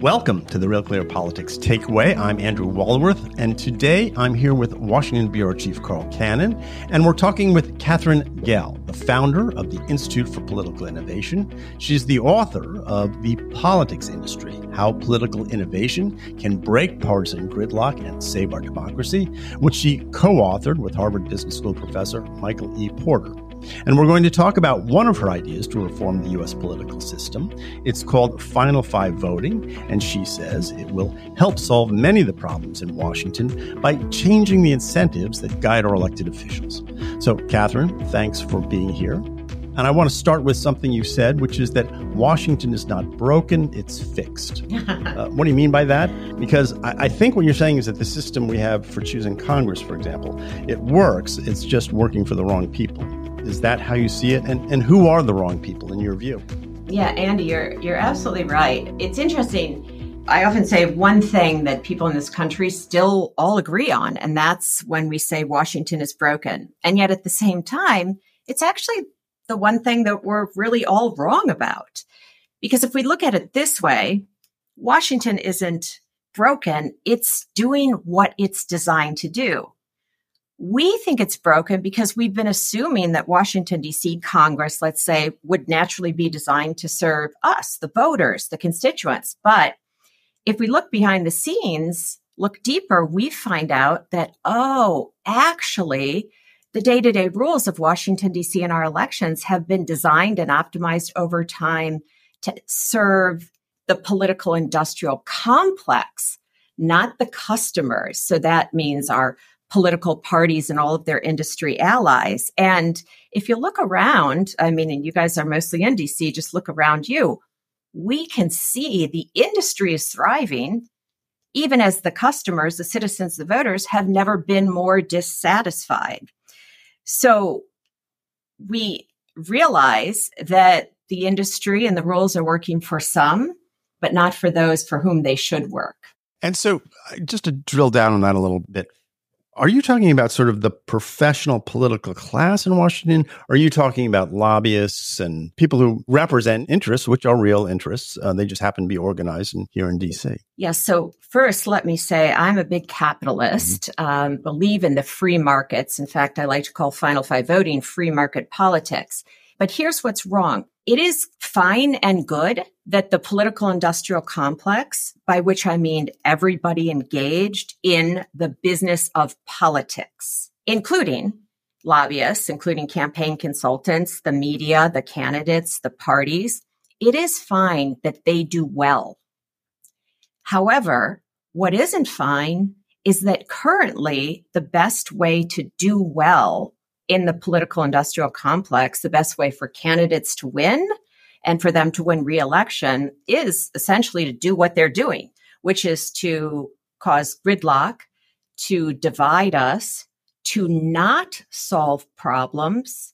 Welcome to the Real Clear Politics Takeaway. I'm Andrew Walworth, and today I'm here with Washington Bureau Chief Carl Cannon, and we're talking with Katherine Gehl, the founder of the Institute for Political Innovation. She's the author of The Politics Industry How Political Innovation Can Break Partisan Gridlock and Save Our Democracy, which she co authored with Harvard Business School professor Michael E. Porter. And we're going to talk about one of her ideas to reform the U.S. political system. It's called Final Five voting, and she says it will help solve many of the problems in Washington by changing the incentives that guide our elected officials. So, Katherine, thanks for being here. And I want to start with something you said, which is that Washington is not broken, it's fixed. uh, what do you mean by that? Because I, I, think what you're saying is that the system we have for choosing Congress, for example, it works, it's just working for the wrong people. Is that how you see it? And, and who are the wrong people in your view? Yeah, Andy, you're, you're absolutely right. It's interesting. I often say one thing that people in this country still all agree on, and that's when we say Washington is broken. And yet at the same time, it's actually the one thing that we're really all wrong about. Because if we look at it this way, Washington isn't broken. It's doing what it's designed to do. We think it's broken because we've been assuming that Washington DC Congress, let's say, would naturally be designed to serve us, the voters, the constituents. But if we look behind the scenes, look deeper, we find out that, oh, actually, the day to day rules of Washington DC and our elections have been designed and optimized over time to serve the political industrial complex, not the customers. So that means our political parties and all of their industry allies. And if you look around, I mean, and you guys are mostly in DC, just look around you, we can see the industry is thriving, even as the customers, the citizens, the voters have never been more dissatisfied. So we realize that the industry and the rules are working for some, but not for those for whom they should work. And so, uh, just to drill down on that a little bit are you talking about sort of the professional political class in Washington? Are you talking about lobbyists and people who represent interests, which are real interests? Uh, they just happen to be organized in, here in DC. Yes. Yeah, so, first, let me say I'm a big capitalist, mm-hmm. um, believe in the free markets. In fact, I like to call Final Five voting free market politics. But here's what's wrong it is fine and good that the political industrial complex, by which I mean everybody engaged in the business of politics, including lobbyists, including campaign consultants, the media, the candidates, the parties, it is fine that they do well. However, what isn't fine is that currently the best way to do well in the political industrial complex, the best way for candidates to win and for them to win reelection is essentially to do what they're doing, which is to cause gridlock, to divide us, to not solve problems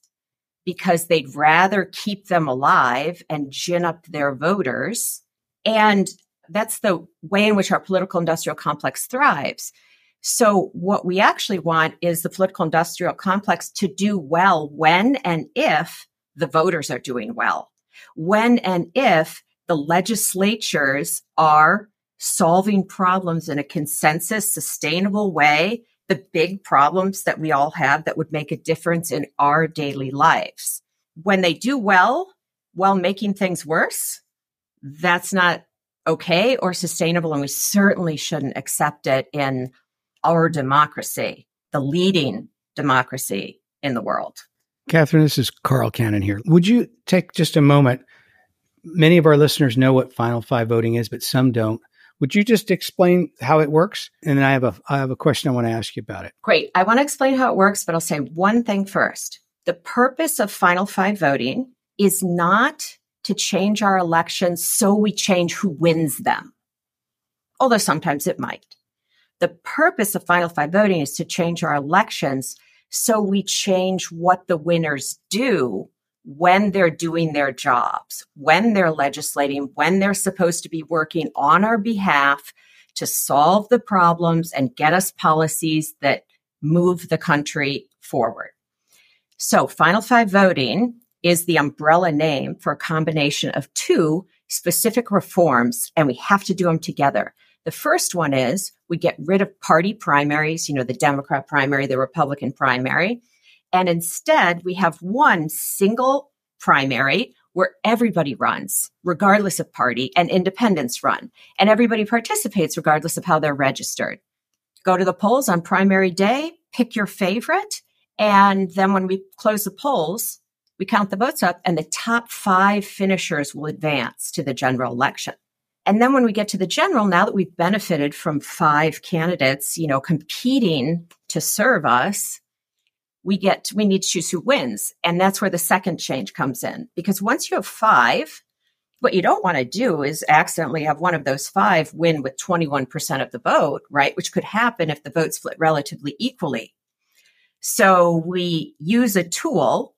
because they'd rather keep them alive and gin up their voters. And that's the way in which our political industrial complex thrives. So what we actually want is the political industrial complex to do well when and if the voters are doing well. When and if the legislatures are solving problems in a consensus, sustainable way, the big problems that we all have that would make a difference in our daily lives. When they do well while making things worse, that's not okay or sustainable. And we certainly shouldn't accept it in our democracy, the leading democracy in the world. Katherine, this is Carl Cannon here. Would you take just a moment? Many of our listeners know what Final Five voting is, but some don't. Would you just explain how it works? And then I have a I have a question I want to ask you about it. Great. I want to explain how it works, but I'll say one thing first. The purpose of Final Five voting is not to change our elections so we change who wins them. Although sometimes it might. The purpose of Final Five voting is to change our elections so we change what the winners do when they're doing their jobs, when they're legislating, when they're supposed to be working on our behalf to solve the problems and get us policies that move the country forward. So Final Five voting is the umbrella name for a combination of two specific reforms, and we have to do them together. The first one is we get rid of party primaries, you know, the Democrat primary, the Republican primary. And instead, we have one single primary where everybody runs, regardless of party, and independents run. And everybody participates regardless of how they're registered. Go to the polls on primary day, pick your favorite. And then when we close the polls, we count the votes up, and the top five finishers will advance to the general election. And then when we get to the general, now that we've benefited from five candidates, you know, competing to serve us, we get we need to choose who wins. And that's where the second change comes in. Because once you have five what you don't want to do is accidentally have one of those five win with 21% of the vote right? Which could happen if the votes split relatively equally. So we use a tool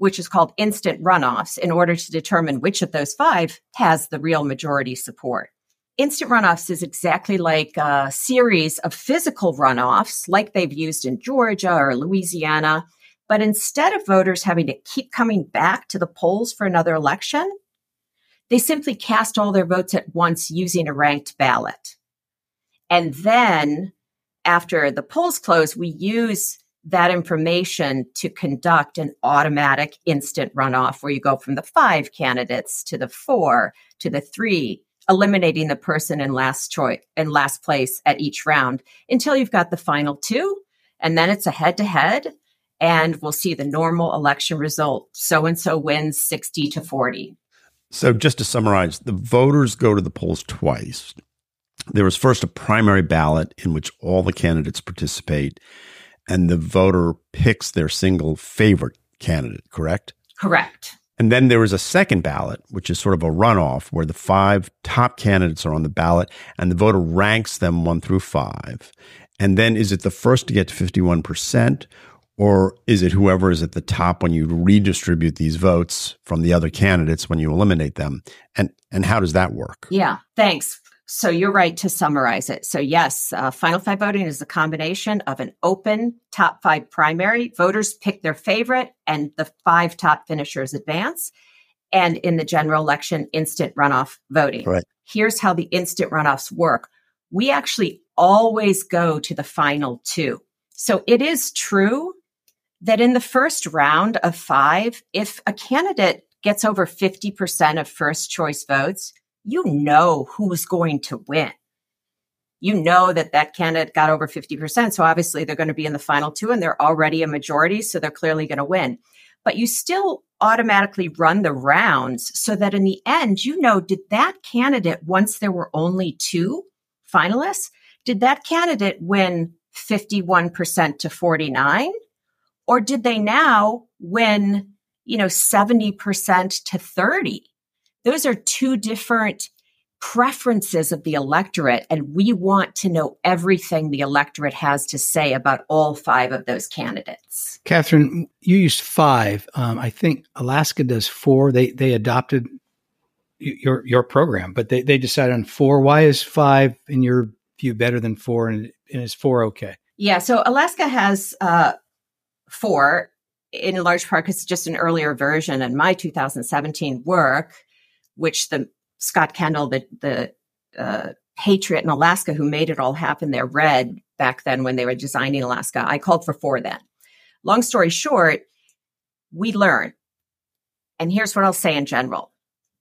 which is called instant runoffs in order to determine which of those five has the real majority support instant runoffs is exactly like a series of physical runoffs, like they've used in Georgia or Louisiana. But instead of voters having to keep coming back to the polls for another election, they simply cast all their votes at once using a ranked ballot. And then after the polls close, we use that information to conduct an automatic instant runoff where you go from the five candidates to the four to the three eliminating the person in last choice in last place at each round until you've got the final two. And then it's a head to head and we'll see the normal election result. So and so wins 60 to 40 so just to summarize the voters go to the polls twice. There was first a primary ballot in which all the candidates participate and the voter picks their single favorite candidate correct correct and then there is a second ballot, which is sort of a runoff where the five top candidates are on the ballot and the voter ranks them one through five. And then is it the first to get to 51%? Or is it whoever is at the top when you redistribute these votes from the other candidates when you eliminate them? And and how does that work? Yeah, thanks. So you're right to summarize it. So yes, uh, final five voting is a combination of an open top five primary. Voters pick their favorite, and the five top finishers advance. And in the general election, instant runoff voting. Right. Here's how the instant runoffs work. We actually always go to the final two. So it is true that in the first round of five, if a candidate gets over 50% of first choice votes, you know who's going to win. You know that that candidate got over 50%. So obviously they're going to be in the final two and they're already a majority. So they're clearly going to win. But you still automatically run the rounds so that in the end, you know, did that candidate, once there were only two finalists, did that candidate win 51% to 49? Or did they now win, you know, 70% to 30? Those are two different preferences of the electorate, and we want to know everything the electorate has to say about all five of those candidates. Katherine, you used five. Um, I think Alaska does four. They they adopted your your program, but they, they decided on four. Why is five, in your view, better than four, and, and is four okay? Yeah, so Alaska has uh, four in large part because it's just an earlier version, and my 2017 work which the Scott Kendall, the the uh, patriot in Alaska who made it all happen there, read back then when they were designing Alaska. I called for four then. Long story short, we learn. And here's what I'll say in general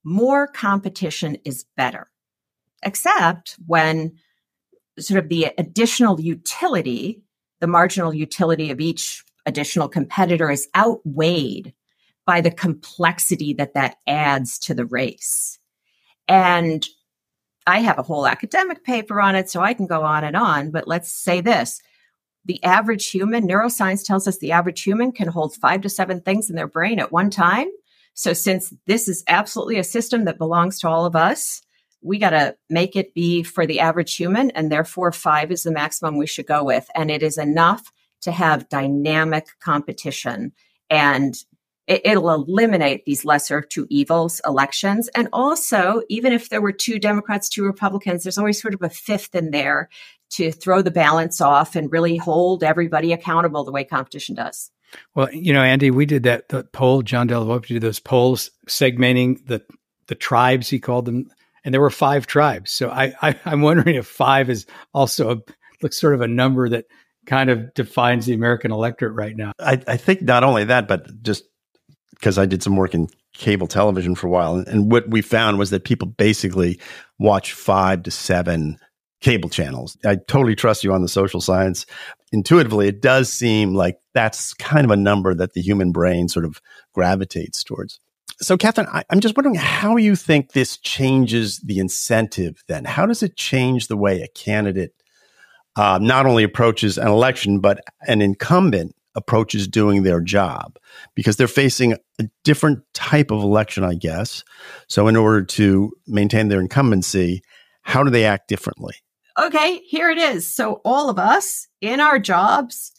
more competition is better, except when sort of the additional utility, the marginal utility of each additional competitor is outweighed by the complexity that that adds to the race. And I have a whole academic paper on it, so I can go on and on. But let's say this the average human, neuroscience tells us the average human can hold five to seven things in their brain at one time. So, since this is absolutely a system that belongs to all of us, we got to make it be for the average human. And therefore, five is the maximum we should go with. And it is enough to have dynamic competition and it, will eliminate these lesser two evils elections. And also, even if there were two Democrats, two Republicans, there's always sort of a fifth in there to throw the balance off and really hold everybody accountable the way competition does. Well, you know, Andy, we did that the poll. John Della Volpe did those polls segmenting the the tribes he called them, and there were five tribes. So I, I I'm wondering if five is also a looks sort of a number that kind of defines the American electorate right now. I, I think not only that, but just because I did some work in cable television for a while, and, what we found was that people basically watch five to seven cable channels. I totally trust you on the social science. Intuitively, it does seem like that's kind of a number that the human brain sort of gravitates towards. So, Katherine, I, am just wondering how you think this changes the incentive then. How does it change the way a candidate uh, not only approaches an election, but an incumbent approaches doing their job? Because they're facing a different type of election, I guess. So, in order to maintain their incumbency, how do they act differently? okay, here it is. So all of us in our jobs,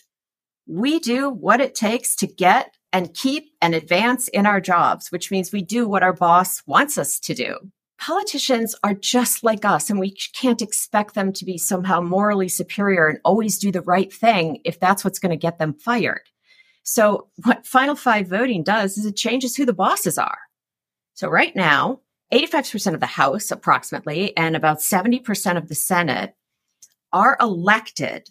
we do what it takes to get and keep and advance in our jobs, which means we do what our boss wants us to do. Politicians are just like us, and we can't expect them to be somehow morally superior and always do the right thing if that's what's going to get them fired. So, what Final Five voting does is it changes who the bosses are. So, right now, 85% of the House, approximately, and about 70% of the Senate are elected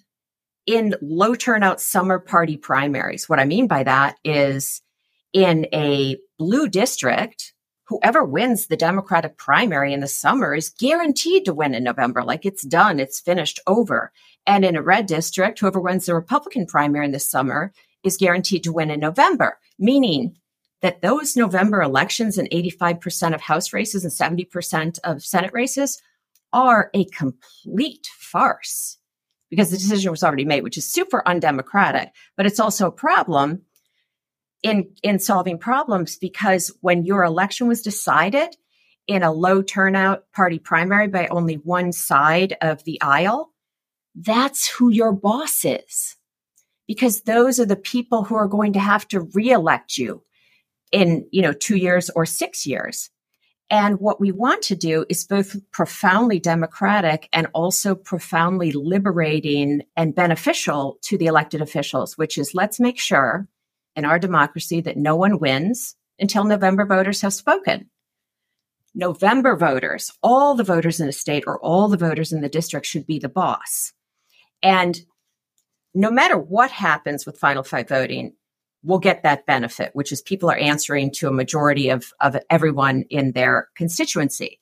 in low turnout summer party primaries. What I mean by that is in a blue district, whoever wins the Democratic primary in the summer is guaranteed to win in November. Like it's done, it's finished over. And in a red district, whoever wins the Republican primary in the summer is guaranteed to win in November, meaning that those November elections and 85% of House races and 70% of Senate races are a complete farce because the decision was already made, which is super undemocratic, but it's also a problem in, in solving problems because when your election was decided in a low turnout party primary by only one side of the aisle, that's who your boss is because those are the people who are going to have to reelect you in, you know, two years or six years. And what we want to do is both profoundly democratic and also profoundly liberating and beneficial to the elected officials, which is let's make sure in our democracy that no one wins until November voters have spoken. November voters, all the voters in a state or all the voters in the district should be the boss. And no matter what happens with final five voting, we'll get that benefit, which is people are answering to a majority of, of everyone in their constituency.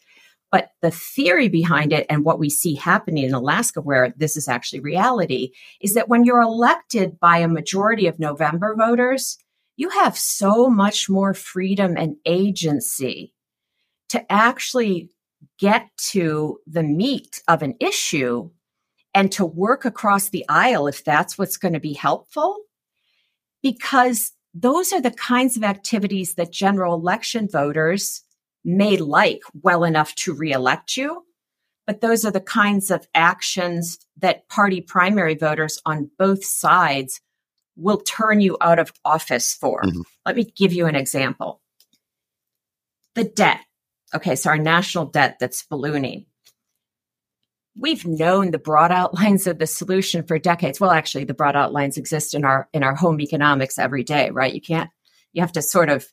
But the theory behind it and what we see happening in Alaska, where this is actually reality, is that when you're elected by a majority of November voters, you have so much more freedom and agency to actually get to the meat of an issue and to work across the aisle if that's what's going to be helpful. Because those are the kinds of activities that general election voters may like well enough to reelect you. But those are the kinds of actions that party primary voters on both sides will turn you out of office for. Mm-hmm. Let me give you an example. The debt. Okay, so our national debt that's ballooning we've known the broad outlines of the solution for decades. Well, actually, the broad outlines exist in our in our home economics every day, right? You can't you have to sort of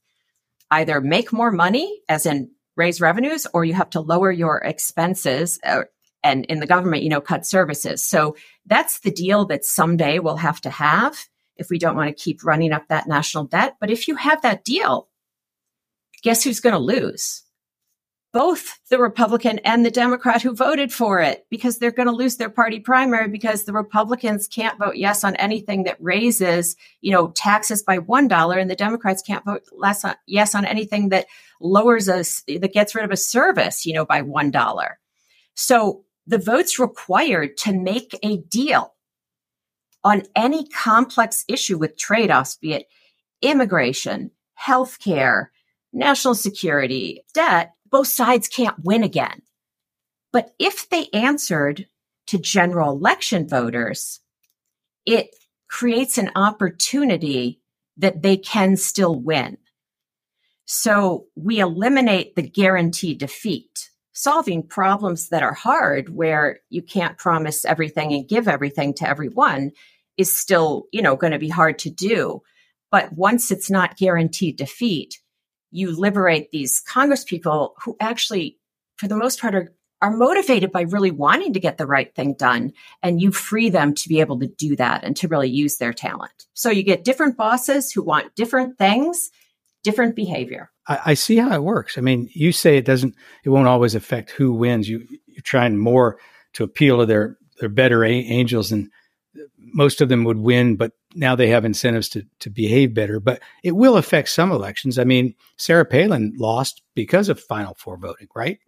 either make more money, as in raise revenues, or you have to lower your expenses. Uh, and in the government, you know, cut services. So that's the deal that someday we'll have to have if we don't want to keep running up that national debt. But if you have that deal, guess who's going to lose? Both the Republican and the Democrat who voted for it because they're going to lose their party primary because the Republicans can't vote yes on anything that raises, you know, taxes by $1 and the Democrats can't vote less on, yes on anything that lowers us, that gets rid of a service, you know, by $1. So the votes required to make a deal on any complex issue with trade-offs, be it immigration, healthcare, national security, debt, both sides can't win again. But if they answered to general election voters, it creates an opportunity that they can still win. So we eliminate the guaranteed defeat, solving problems that are hard where you can't promise everything and give everything to everyone is still, you know, going to be hard to do. But once it's not guaranteed defeat, you liberate these Congress people who actually, for the most part, are, are motivated by really wanting to get the right thing done. And you free them to be able to do that and to really use their talent. So you get different bosses who want different things, different behavior. I, I see how it works. I mean, you say it doesn't, it won't always affect who wins. You, you're trying more to appeal to their, their better a- angels and most of them would win, but now they have incentives to, to behave better. But it will affect some elections. I mean, Sarah Palin lost because of Final Four voting, right?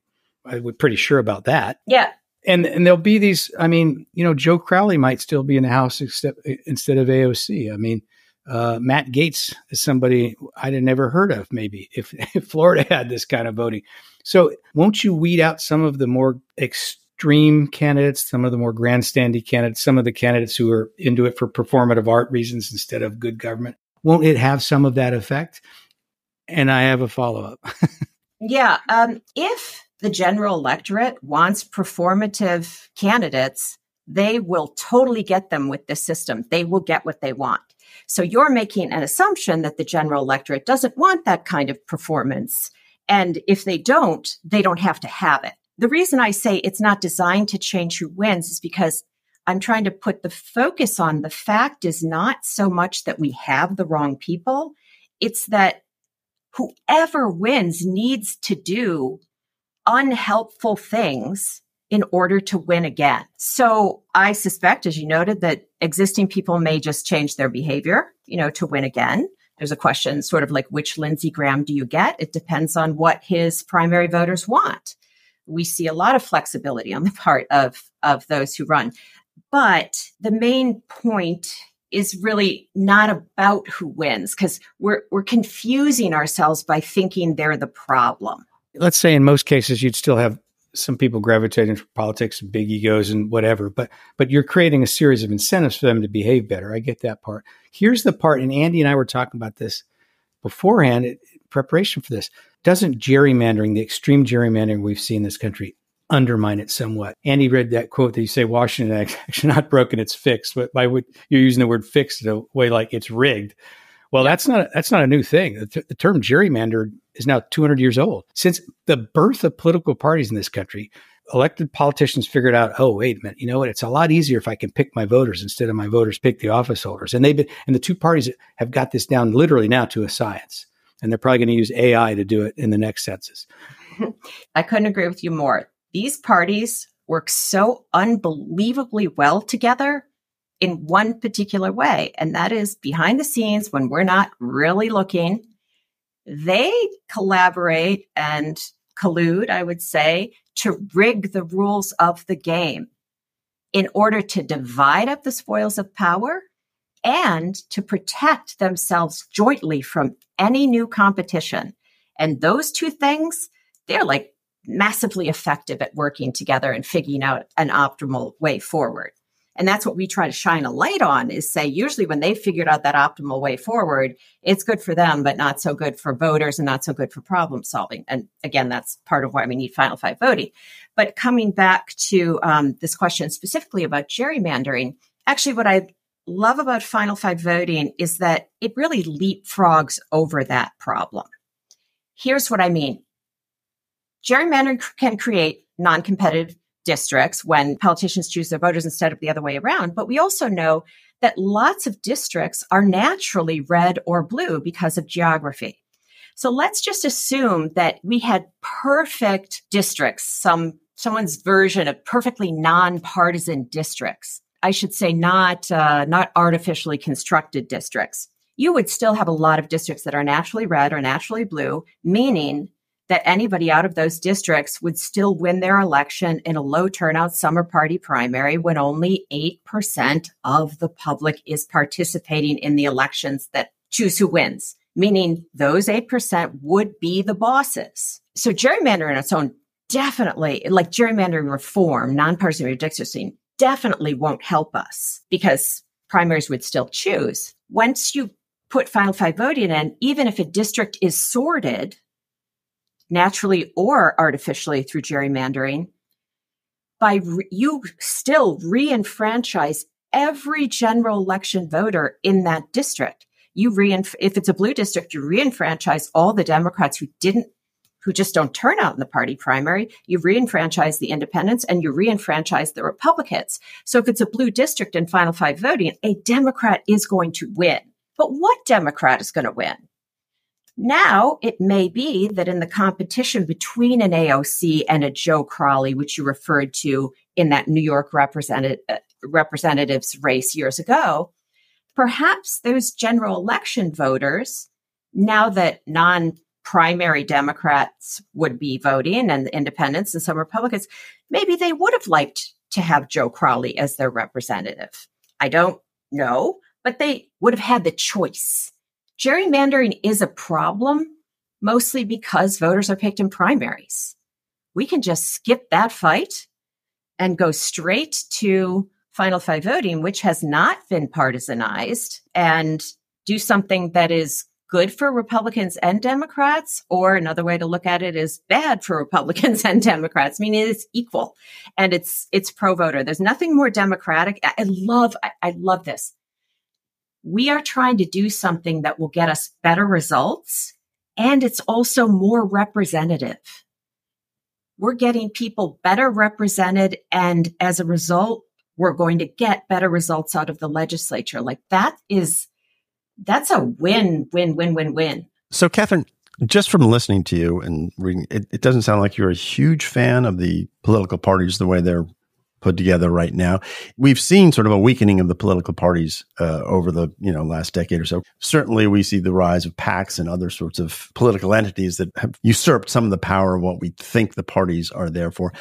I was pretty sure about that. Yeah. And and there'll be these. I mean, you know, Joe Crowley might still be in the House except, instead of AOC. I mean, uh, Matt Gaetz is somebody I'd have never heard of. Maybe if, if Florida had this kind of voting. So won't you weed out some of the more extreme extreme candidates, some of the more grandstandy candidates, some of the candidates who are into it for performative art reasons instead of good government. Won't it have some of that effect? And I have a follow up. yeah. Um, if the general electorate wants performative candidates, they will totally get them with this system. They will get what they want. So you're making an assumption that the general electorate doesn't want that kind of performance. And if they don't, they don't have to have it the reason I say it's not designed to change who wins is because I'm trying to put the focus on the fact is not so much that we have the wrong people. It's that whoever wins needs to do unhelpful things in order to win again. So I suspect, as you noted, that existing people may just change their behavior, you know, to win again. There's a question sort of like which Lindsey Graham do you get? It depends on what his primary voters want we see a lot of flexibility on the part of, of those who run. But the main point is really not about who wins because we're, we're confusing ourselves by thinking they're the problem. Let's say in most cases, you'd still have some people gravitating for politics and big egos and whatever, but but you're creating a series of incentives for them to behave better. I get that part. Here's the part, and Andy and I were talking about this beforehand in preparation for this. Doesn't gerrymandering, the extreme gerrymandering we've seen in this country, undermine it somewhat? Andy read that quote that you say Washington actually not broken, it's fixed. But by what you're using the word fixed in a way like it's rigged. Well, that's not that's not a new thing. The, the term gerrymander is now 200 years old. Since the birth of political parties in this country, elected politicians figured out, oh, wait a minute, you know what? It's a lot easier if I can pick my voters instead of my voters pick the office holders. And they've been, and the two parties have got this down literally now to a science and they're probably going to use AI to do it in the next census. I couldn't agree with you more. These parties work so unbelievably well together in one particular way, and that is behind the scenes when we're not really looking. They collaborate and collude, I would say, to rig the rules of the game in order to divide up the spoils of power and to protect themselves jointly from any new competition. And those two things, they're like massively effective at working together and figuring out an optimal way forward. And that's what we try to shine a light on is say, usually when they figured out that optimal way forward, it's good for them, but not so good for voters and not so good for problem solving. And again, that's part of why we need Final Five voting. But coming back to um, this question specifically about gerrymandering, actually, what I love about Final Five voting is that it really leapfrogs over that problem. Here's what I mean. Gerrymandering can create non-competitive districts when politicians choose their voters instead of the other way around. But we also know that lots of districts are naturally red or blue because of geography. So let's just assume that we had perfect districts, some someone's version of perfectly nonpartisan districts. I should say not uh, not artificially constructed districts. You would still have a lot of districts that are naturally red or naturally blue, meaning that anybody out of those districts would still win their election in a low turnout summer party primary when only 8% of the public is participating in the elections that choose who wins, meaning those 8% would be the bosses. So gerrymandering on its own definitely, like gerrymandering reform, nonpartisan redistricting, definitely won't help us because primaries would still choose. Once you put final five voting in, even if a district is sorted naturally or artificially through gerrymandering, by re- you still re-enfranchise every general election voter in that district. you re if it's a blue district, you reenfranchise all the Democrats who didn't who just don't turn out in the party primary. You reenfranchise the independents and you reenfranchise the Republicans. So if it's a blue district in final five voting, a Democrat is going to win. But what Democrat is going to win? Now it may be that in the competition between an AOC and a Joe Crowley, which you referred to in that New York represented, uh, representatives race years ago, perhaps those general election voters, now that non primary Democrats would be voting and independents and some Republicans, maybe they would have liked to have Joe Crowley as their representative. I don't know, but they would have had the choice. Gerrymandering is a problem mostly because voters are picked in primaries. We can just skip that fight and go straight to final five voting, which has not been partisanized and do something that is good for Republicans and Democrats, or another way to look at it is bad for Republicans and Democrats. I mean, it's equal and it's, it's pro voter. There's nothing more democratic. I love, I, I love this. We are trying to do something that will get us better results and it's also more representative. We're getting people better represented. And as a result, we're going to get better results out of the legislature. Like that is, that's a win, win, win, win, win. So, Katherine, just from listening to you and reading, it, it doesn't sound like you're a huge fan of the political parties the way they're put together right now. We've seen sort of a weakening of the political parties uh, over the you know last decade or so. Certainly, we see the rise of PACs and other sorts of political entities that have usurped some of the power of what we think the parties are there for.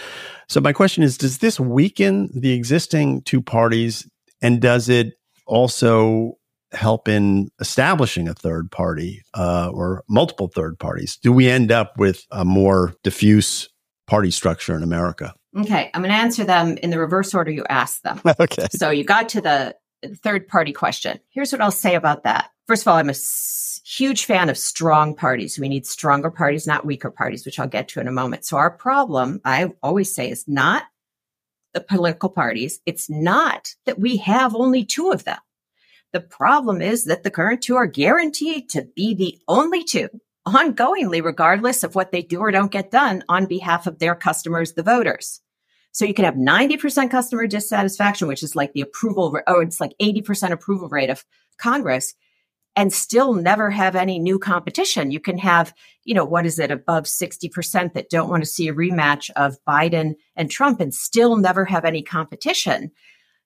So, my question is: Does this weaken the existing two parties, and does it also help in establishing a third party uh, or multiple third parties? Do we end up with a more diffuse party structure in America? Okay, I'm going to answer them in the reverse order you asked them. okay. So you got to the third party question. Here's what I'll say about that. First of all, I'm a s- huge fan of strong parties. We need stronger parties, not weaker parties, which I'll get to in a moment. So our problem, I always say, is not the political parties. It's not that we have only two of them. The problem is that the current two are guaranteed to be the only two ongoingly, regardless of what they do or don't get done on behalf of their customers, the voters. So you can have 90% customer dissatisfaction, which is like the approval, oh, it's like 80% approval rate of Congress and still never have any new competition. You can have, you know, what is it above 60% that don't want to see a rematch of Biden and Trump and still never have any competition.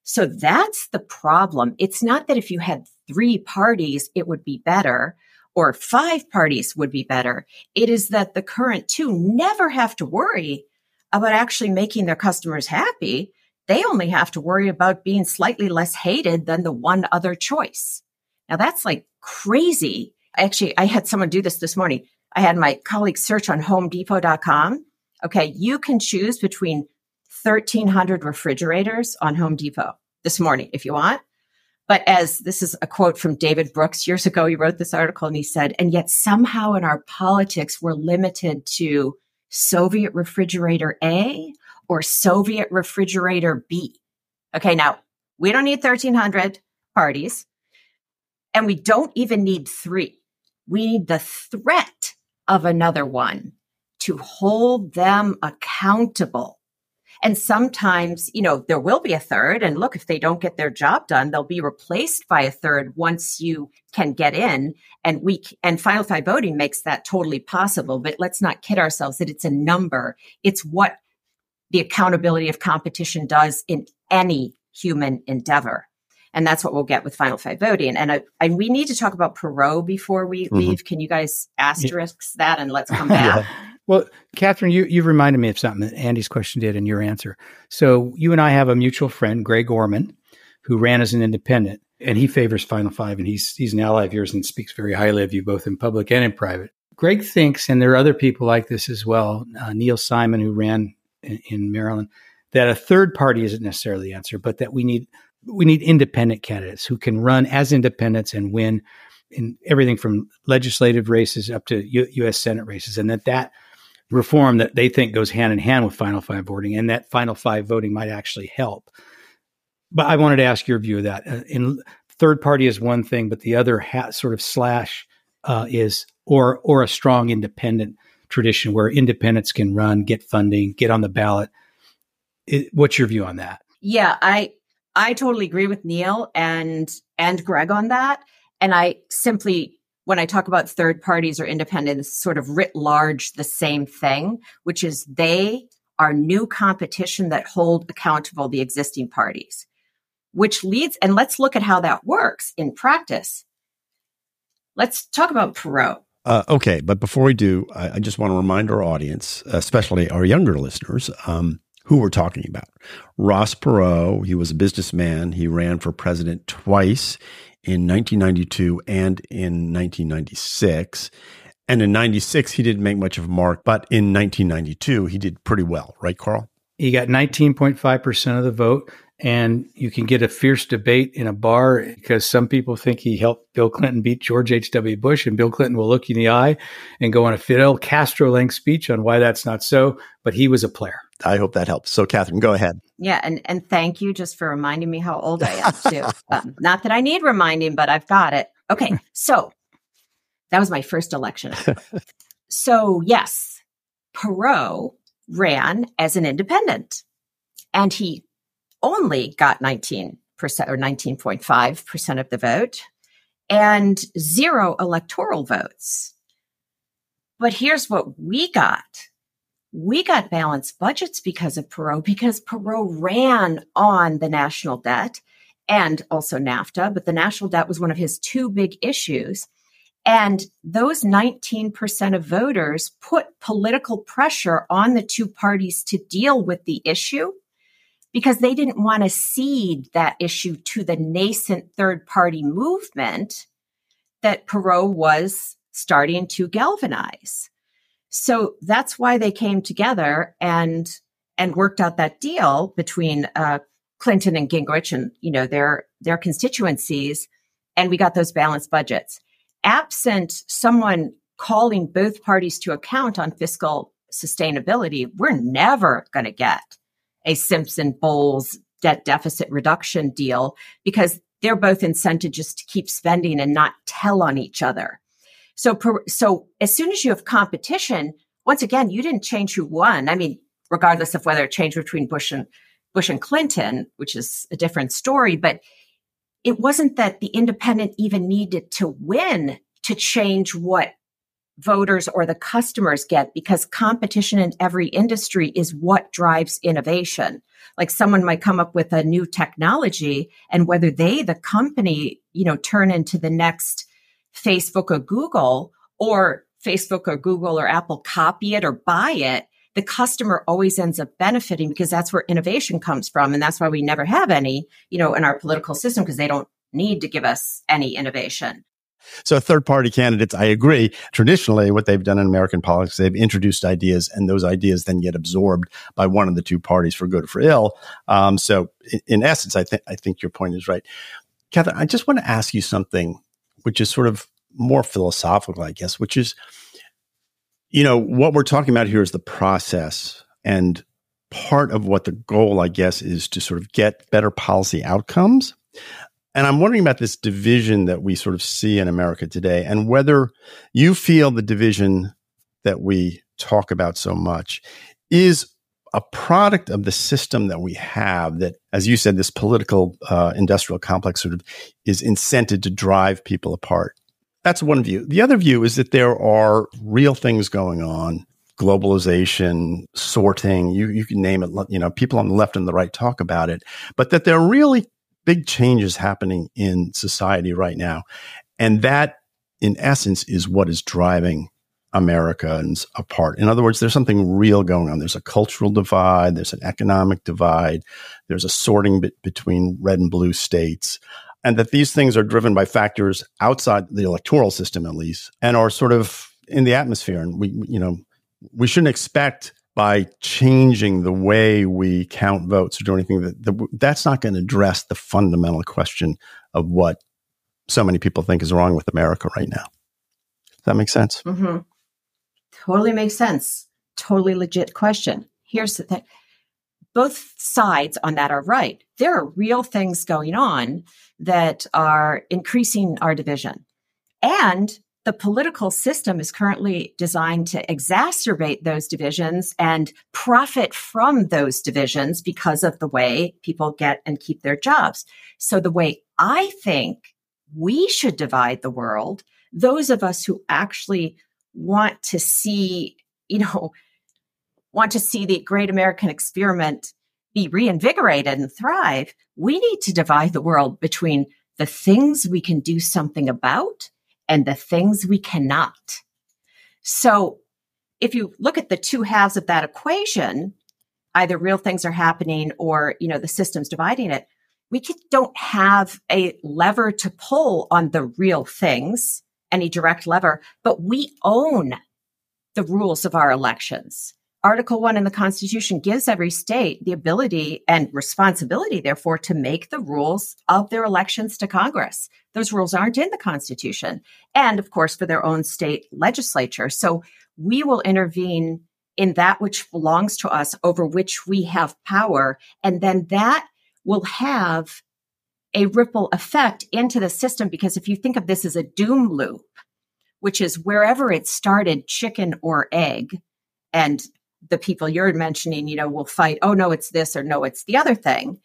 So that's the problem. It's not that if you had three parties, it would be better or five parties would be better. It is that the current two never have to worry about actually making their customers happy. They only have to worry about being slightly less hated than the one other choice. Now that's like crazy. Actually, I had someone do this this morning. I had my colleague search on homedepot.com. Okay. You can choose between 1300 refrigerators on Home Depot this morning if you want. But as this is a quote from David Brooks years ago, he wrote this article and he said, and yet somehow in our politics, we're limited to Soviet refrigerator A or Soviet refrigerator B. Okay. Now we don't need 1300 parties and we don't even need three. We need the threat of another one to hold them accountable. And sometimes, you know, there will be a third. And look, if they don't get their job done, they'll be replaced by a third once you can get in. And we, and final five voting makes that totally possible. But let's not kid ourselves that it's a number. It's what the accountability of competition does in any human endeavor. And that's what we'll get with final five voting. And I, I we need to talk about Perot before we mm-hmm. leave. Can you guys asterisk that and let's come back? yeah. Well, Katherine, you, you've reminded me of something that Andy's question did in your answer. So you and I have a mutual friend, Greg Orman, who ran as an independent, and he favors Final Five, and he's he's an ally of yours and speaks very highly of you both in public and in private. Greg thinks, and there are other people like this as well. Uh, Neal Simon, who ran in, in Maryland, that a third party isn't necessarily the answer, but that we need we need independent candidates who can run as independents and win in everything from legislative races up to U- U.S. Senate races, and that that reform that they think goes hand in hand with Final Five voting, and that Final Five voting might actually help. But I wanted to ask your view of that. Uh, in third party is one thing, but the other ha- sort of slash uh, is or or a strong independent tradition where independents can run, get funding, get on the ballot. It, what's your view on that? Yeah, I I totally agree with Neal and and Greg on that. And I simply when I talk about third parties or independents, sort of writ large the same thing, which is they are new competition that hold accountable the existing parties, which leads, and let's look at how that works in practice. Let's talk about Perot. Uh, okay, but before we do, I, I, just want to remind our audience, especially our younger listeners, um, who we're talking about. Ross Perot, he was a businessman. He ran for president twice in 1992 and in 1996. And in 96, he didn't make much of a mark, but in 1992, he did pretty well, right, Carl? He got 19.5% of the vote. And you can get a fierce debate in a bar because some people think he helped Bill Clinton beat George H.W. Bush, and Bill Clinton will look you in the eye and go on a Fidel Castro length speech on why that's not so. But he was a player. I hope that helps. So, Katherine, go ahead. Yeah, and and thank you just for reminding me how old I am too. um, not that I need reminding, but I've got it. Okay, so that was my first election. so yes, Perot ran as an independent, and he only got 19% or 19.5% of the vote and zero electoral votes. But here's what we got. We got balanced budgets because of Perot, because Perot ran on the national debt and also NAFTA, but the national debt was one of his two big issues. And those 19% of voters put political pressure on the two parties to deal with the issue because they didn't want to cede that issue to the nascent third party movement that Perot was starting to galvanize. So that's why they came together and and worked out that deal between uh, Clinton and Gingrich and you know their their constituencies, and we got those balanced budgets. Absent someone calling both parties to account on fiscal sustainability, we're never going to get a Simpson Bowles debt deficit reduction deal because they're both incented just to keep spending and not tell on each other. So, so as soon as you have competition, once again, you didn't change who won. I mean, regardless of whether it changed between Bush and Bush and Clinton, which is a different story, but it wasn't that the independent even needed to win to change what voters or the customers get because competition in every industry is what drives innovation. Like someone might come up with a new technology and whether they, the company, you know, turn into the next Facebook or Google or Facebook or Google or Apple copy it or buy it, the customer always ends up benefiting because that's where innovation comes from. And that's why we never have any, you know, in our political system because they don't need to give us any innovation. So third party candidates, I agree. Traditionally, what they've done in American politics, they've introduced ideas and those ideas then get absorbed by one of the two parties for good or for ill. Um, so in, in, essence, I think, I think your point is right. Katherine, I just want to ask you something, which is sort of more philosophical, I guess, which is, you know, what we're talking about here is the process and part of what the goal, I guess, is to sort of get better policy outcomes. And I'm wondering about this division that we sort of see in America today and whether you feel the division that we talk about so much is a product of the system that we have that, as you said, this political uh, industrial complex sort of is incented to drive people apart. That's one view. The other view is that there are real things going on globalization, sorting, you, you can name it, you know, people on the left and the right talk about it, but that there are really big changes happening in society right now. And that, in essence, is what is driving Americans apart. In other words, there's something real going on. There's a cultural divide, there's an economic divide, there's a sorting between red and blue states. And that these things are driven by factors outside the electoral system, at least, and are sort of in the atmosphere. And we, you know, we shouldn't expect by changing the way we count votes or do anything that, that that's not going to address the fundamental question of what so many people think is wrong with America right now. Does that make sense? Mm-hmm. Totally makes sense. Totally legit question. Here's the thing. Both sides on that are right. there are real things going on that are increasing our division. And the political system is currently designed to exacerbate those divisions and profit from those divisions because of the way people get and keep their jobs. So the way I think we should divide the world, those of us who actually want to see, you know, want to see the great American experiment be reinvigorated and thrive, we need to divide the world between the things we can do something about and the things we cannot. So if you look at the two halves of that equation, either real things are happening or, you know, the system's dividing it. We don't have a lever to pull on the real things, any direct lever, but we own the rules of our elections. Article 1 in the Constitution gives every state the ability and responsibility, therefore, to make the rules of their elections to Congress. Those rules aren't in the Constitution. And, of course, for their own state legislature. So we will intervene in that which belongs to us over which we have power. And then that will have a ripple effect into the system. Because if you think of this as a doom loop, which is wherever it started, chicken or egg, and the people you're mentioning, you know, will fight, oh, no, it's this or no, it's the other thing.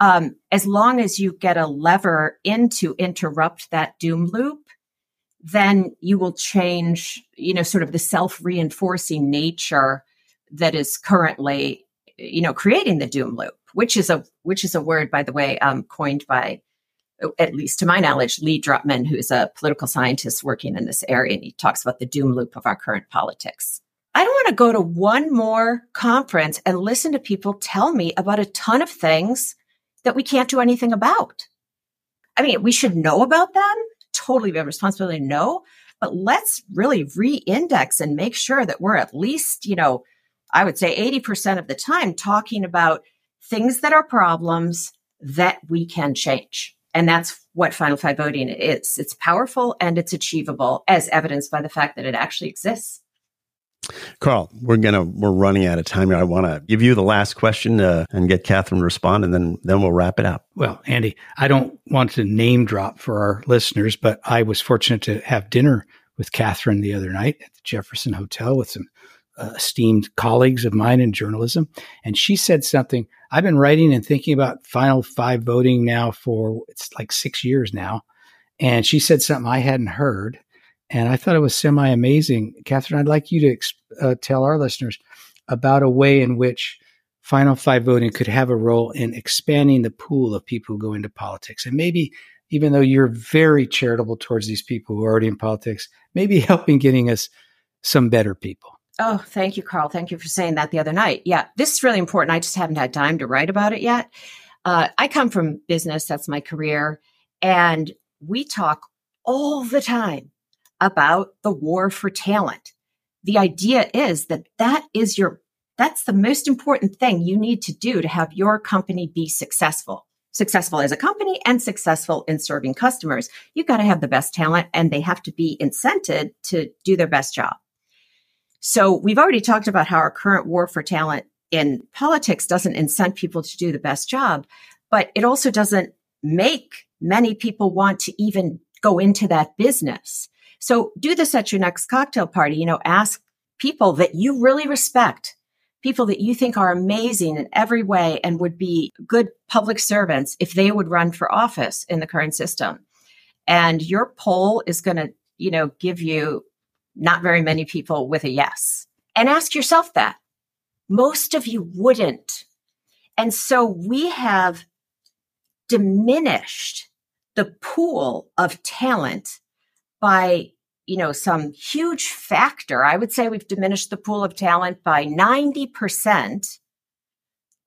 Um, as long as you get a lever in to interrupt that doom loop, then you will change, you know, sort of the self reinforcing nature that is currently, you know, creating the doom loop, which is a, which is a word, by the way, um, coined by, at least to my knowledge, Lee Drutman, who's a political scientist working in this area. And he talks about the doom loop of our current politics. I don't want to go to one more conference and listen to people tell me about a ton of things that we can't do anything about. I mean, we should know about them. Totally we have responsibility to know, but let's really re-index and make sure that we're at least, you know, I would say 80% of the time talking about things that are problems that we can change. And that's what Final Five voting is. It's powerful and it's achievable as evidenced by the fact that it actually exists. Carl, we're gonna we're running out of time here. I want to give you the last question uh, and get Katherine to respond, and then then we'll wrap it up. Well, Andy, I don't want to name drop for our listeners, but I was fortunate to have dinner with Katherine the other night at the Jefferson Hotel with some uh, esteemed colleagues of mine in journalism, and she said something. I've been writing and thinking about Final Five voting now for it's like six years now, and she said something I hadn't heard and I thought it was semi amazing. Katherine, I'd like you to uh, tell our listeners about a way in which Final Five voting could have a role in expanding the pool of people who go into politics. And maybe, even though you're very charitable towards these people who are already in politics, maybe helping getting us some better people. Oh, thank you, Carl. Thank you for saying that the other night. Yeah, this is really important. I just haven't had time to write about it yet. Uh, I come from business, that's my career. And we talk all the time about the war for talent. The idea is that that is your, that's the most important thing you need to do to have your company be successful. Successful as a company and successful in serving customers. You've got to have the best talent and they have to be incented to do their best job. So we've already talked about how our current war for talent in politics doesn't incent people to do the best job, but it also doesn't make many people want to even go into that business. So do this at your next cocktail party. You know, ask people that you really respect, people that you think are amazing in every way and would be good public servants if they would run for office in the current system. And your poll is going to, you know, give you not very many people with a yes. And ask yourself that. Most of you wouldn't. And so we have diminished the pool of talent by you know some huge factor i would say we've diminished the pool of talent by 90%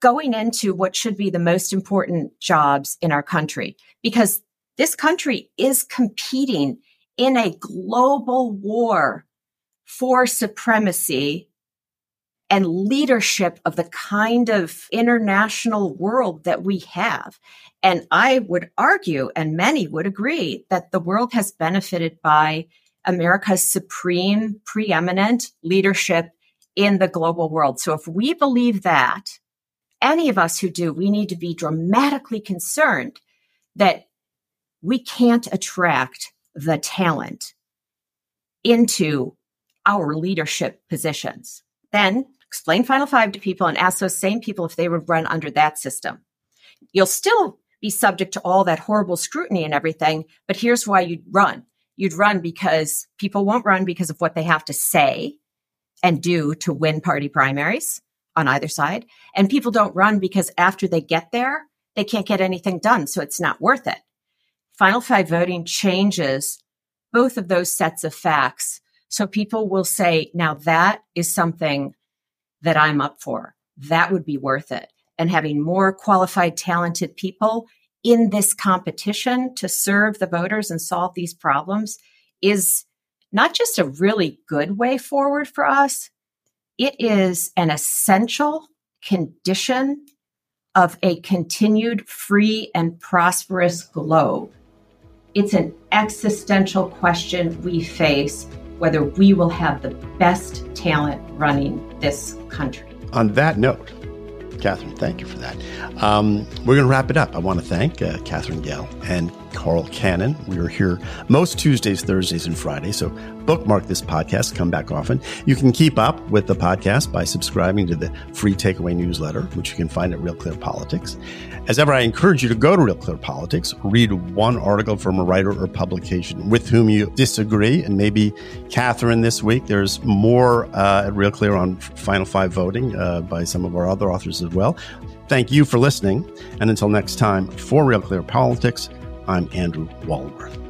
going into what should be the most important jobs in our country because this country is competing in a global war for supremacy and leadership of the kind of international world that we have. And I would argue, and many would agree, that the world has benefited by America's supreme, preeminent leadership in the global world. So if we believe that, any of us who do, we need to be dramatically concerned that we can't attract the talent into our leadership positions. Then explain Final Five to people and ask those same people if they would run under that system. You'll still be subject to all that horrible scrutiny and everything, but here's why you'd run. You'd run because people won't run because of what they have to say and do to win party primaries on either side. And people don't run because after they get there, they can't get anything done. So it's not worth it. Final five voting changes both of those sets of facts. So people will say, now that is something that I'm up for. That would be worth it. And having more qualified, talented people in this competition to serve the voters and solve these problems is not just a really good way forward for us, it is an essential condition of a continued free and prosperous globe. It's an existential question we face whether we will have the best talent running this country. On that note, Katherine, thank you for that. Um, we're going to wrap it up. I want to thank uh, Katherine Gehl and Carl Cannon. We are here most Tuesdays, Thursdays, and Fridays. So bookmark this podcast, come back often. You can keep up with the podcast by subscribing to the free takeaway newsletter, which you can find at Real Clear Politics. As ever, I encourage you to go to Real Clear Politics, read one article from a writer or publication with whom you disagree, and maybe Katherine this week. There's more uh, at Real Clear on Final Five voting uh, by some of our other authors as well. Thank you for listening, and until next time, for Real Clear Politics, I'm Andrew Walworth.